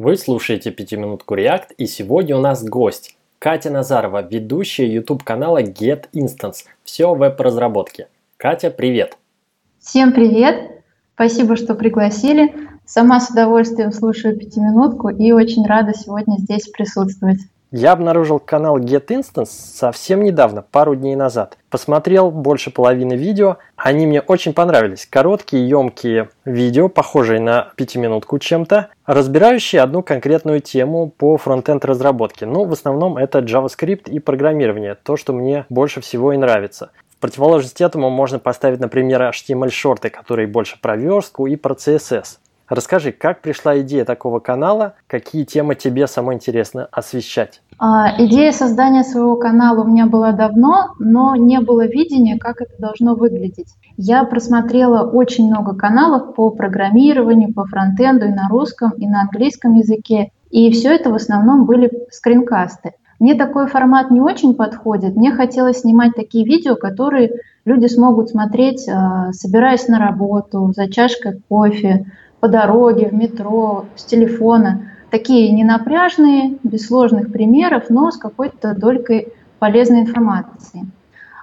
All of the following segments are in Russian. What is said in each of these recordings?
Вы слушаете «Пятиминутку React» и сегодня у нас гость Катя Назарова, ведущая YouTube канала Get Instance. Все о веб-разработке. Катя, привет! Всем привет! Спасибо, что пригласили. Сама с удовольствием слушаю «Пятиминутку» и очень рада сегодня здесь присутствовать. Я обнаружил канал Get Instance совсем недавно, пару дней назад. Посмотрел больше половины видео, они мне очень понравились. Короткие, емкие видео, похожие на пятиминутку чем-то, разбирающие одну конкретную тему по фронтенд разработке. Ну, в основном это JavaScript и программирование, то, что мне больше всего и нравится. В противоположность этому можно поставить, например, HTML-шорты, которые больше про верстку и про CSS. Расскажи, как пришла идея такого канала, какие темы тебе самой интересно освещать? А, идея создания своего канала у меня была давно, но не было видения, как это должно выглядеть. Я просмотрела очень много каналов по программированию, по фронтенду и на русском, и на английском языке, и все это в основном были скринкасты. Мне такой формат не очень подходит. Мне хотелось снимать такие видео, которые люди смогут смотреть, а, собираясь на работу, за чашкой кофе, по дороге, в метро, с телефона. Такие ненапряжные, без сложных примеров, но с какой-то долькой полезной информации.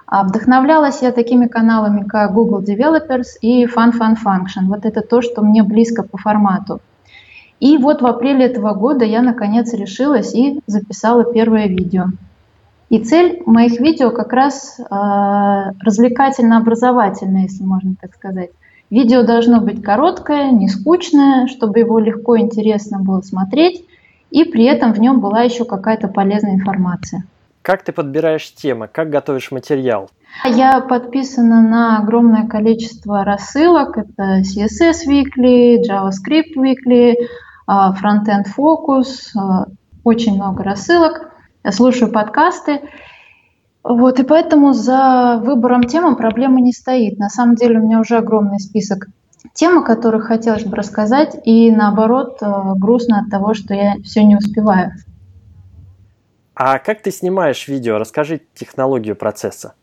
А вдохновлялась я такими каналами, как Google Developers и Fun Fun Function. Вот это то, что мне близко по формату. И вот в апреле этого года я наконец решилась и записала первое видео. И цель моих видео как раз э, развлекательно-образовательная, если можно так сказать. Видео должно быть короткое, не скучное, чтобы его легко и интересно было смотреть, и при этом в нем была еще какая-то полезная информация. Как ты подбираешь темы, как готовишь материал? Я подписана на огромное количество рассылок. Это CSS Weekly, JavaScript Weekly, а, Frontend Focus, а, очень много рассылок. Я слушаю подкасты. Вот, и поэтому за выбором темы проблемы не стоит. На самом деле у меня уже огромный список тем, о которых хотелось бы рассказать, и наоборот, э, грустно от того, что я все не успеваю. А как ты снимаешь видео? Расскажи технологию процесса.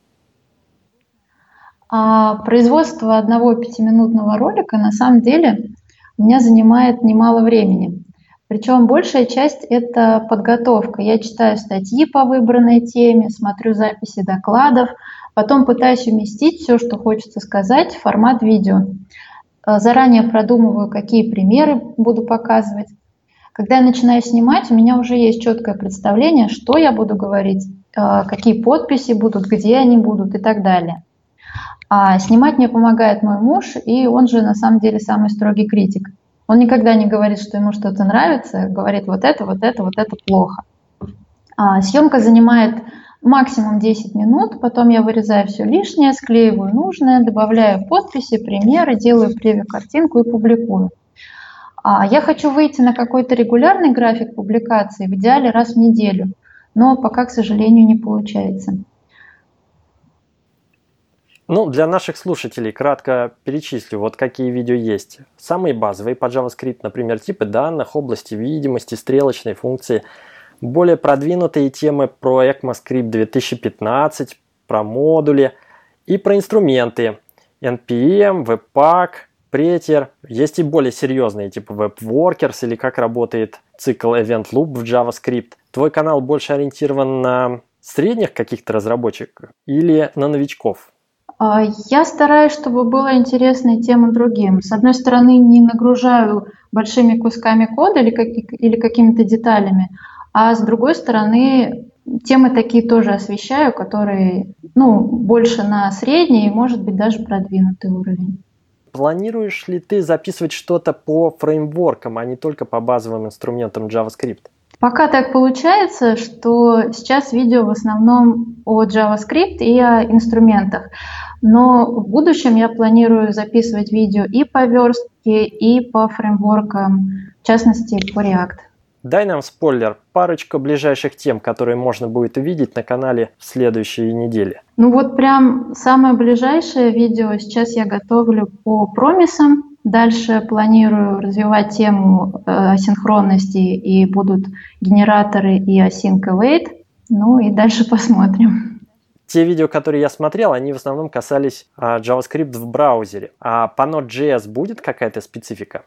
А, производство одного пятиминутного ролика на самом деле у меня занимает немало времени. Причем большая часть – это подготовка. Я читаю статьи по выбранной теме, смотрю записи докладов, потом пытаюсь уместить все, что хочется сказать, в формат видео. Э, заранее продумываю, какие примеры буду показывать. Когда я начинаю снимать, у меня уже есть четкое представление, что я буду говорить, э, какие подписи будут, где они будут и так далее. А снимать мне помогает мой муж, и он же на самом деле самый строгий критик – он никогда не говорит, что ему что-то нравится, говорит вот это, вот это, вот это плохо. А, съемка занимает максимум 10 минут, потом я вырезаю все лишнее, склеиваю нужное, добавляю подписи, примеры, делаю превью-картинку и публикую. А, я хочу выйти на какой-то регулярный график публикации, в идеале раз в неделю, но пока, к сожалению, не получается. Ну, для наших слушателей кратко перечислю, вот какие видео есть. Самые базовые по JavaScript, например, типы данных, области видимости, стрелочной функции. Более продвинутые темы про ECMAScript 2015, про модули и про инструменты. NPM, Webpack, Prettier. Есть и более серьезные, типа WebWorkers или как работает цикл Event Loop в JavaScript. Твой канал больше ориентирован на средних каких-то разработчиков или на новичков? А, я стараюсь, чтобы было интересно и тем, и другим. С одной стороны, не нагружаю большими кусками кода или, как, или какими-то деталями, а с другой стороны, темы такие тоже освещаю, которые ну, больше на средний и, может быть, даже продвинутый уровень. Планируешь ли ты записывать что-то по фреймворкам, а не только по базовым инструментам JavaScript? Пока так получается, что сейчас видео в основном о JavaScript и о инструментах. Но в будущем я планирую записывать видео и по верстке, и по фреймворкам, в частности по React. Дай нам спойлер, парочку ближайших тем, которые можно будет увидеть на канале в следующей неделе. Ну вот прям самое ближайшее видео сейчас я готовлю по промисам, Дальше планирую развивать тему э, асинхронности и будут генераторы и async await. Ну и дальше посмотрим. Те видео, которые я смотрел, они в основном касались а, JavaScript в браузере. А по Node.js будет какая-то специфика?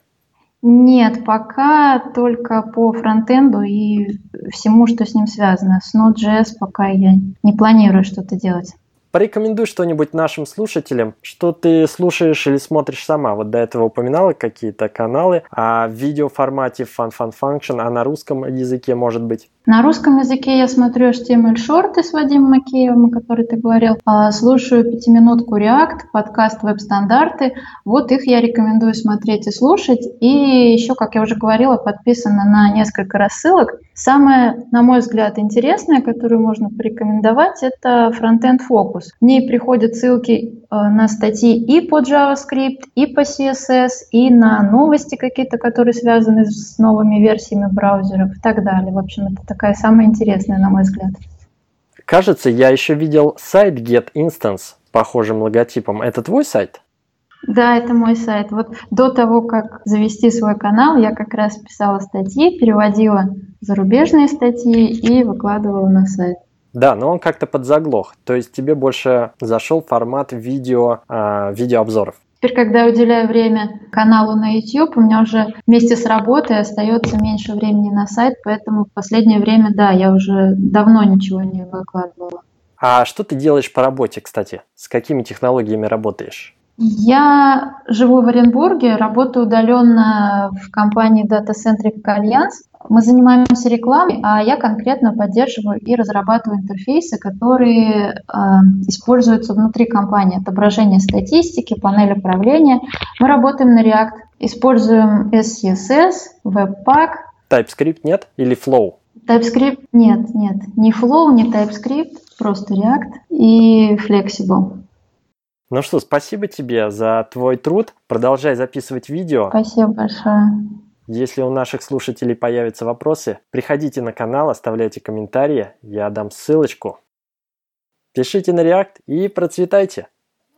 Нет, пока только по фронтенду и всему, что с ним связано. С Node.js пока я не планирую что-то делать. Порекомендуй что-нибудь нашим слушателям, что ты слушаешь или смотришь сама. Вот до этого упоминала какие-то каналы, а в видеоформате Fun Fun Function, а на русском языке может быть? На русском языке я смотрю HTML шорты с Вадимом Макеевым, о которой ты говорил. А, слушаю пятиминутку React, подкаст веб-стандарты. Вот их я рекомендую смотреть и слушать. И еще, как я уже говорила, подписана на несколько рассылок. Самое, на мой взгляд, интересное, которое можно порекомендовать, это Frontend Focus. В ней приходят ссылки э, на статьи и по JavaScript, и по CSS, и на новости какие-то, которые связаны с новыми версиями браузеров и так далее. В общем, это такая самая интересная, на мой взгляд. Кажется, я еще видел сайт Get Instance похожим логотипом. Это твой сайт? Да, это мой сайт. Вот до того, как завести свой канал, я как раз писала статьи, переводила зарубежные статьи и выкладывала на сайт. Да, но он как-то подзаглох. То есть тебе больше зашел формат видео, э, видеообзоров. Теперь, когда я уделяю время каналу на YouTube, у меня уже вместе с работой остается меньше времени на сайт, поэтому в последнее время, да, я уже давно ничего не выкладывала. А что ты делаешь по работе, кстати? С какими технологиями работаешь? Я живу в Оренбурге, работаю удаленно в компании Data Centric Alliance. Мы занимаемся рекламой, а я конкретно поддерживаю и разрабатываю интерфейсы, которые э, используются внутри компании. Отображение статистики, панель управления. Мы работаем на React, используем SCSS, Webpack. TypeScript нет или Flow? TypeScript нет, нет. Ни Flow, ни TypeScript, просто React и Flexible. Ну что, спасибо тебе за твой труд. Продолжай записывать видео. Спасибо большое. Если у наших слушателей появятся вопросы, приходите на канал, оставляйте комментарии, я дам ссылочку. Пишите на React и процветайте!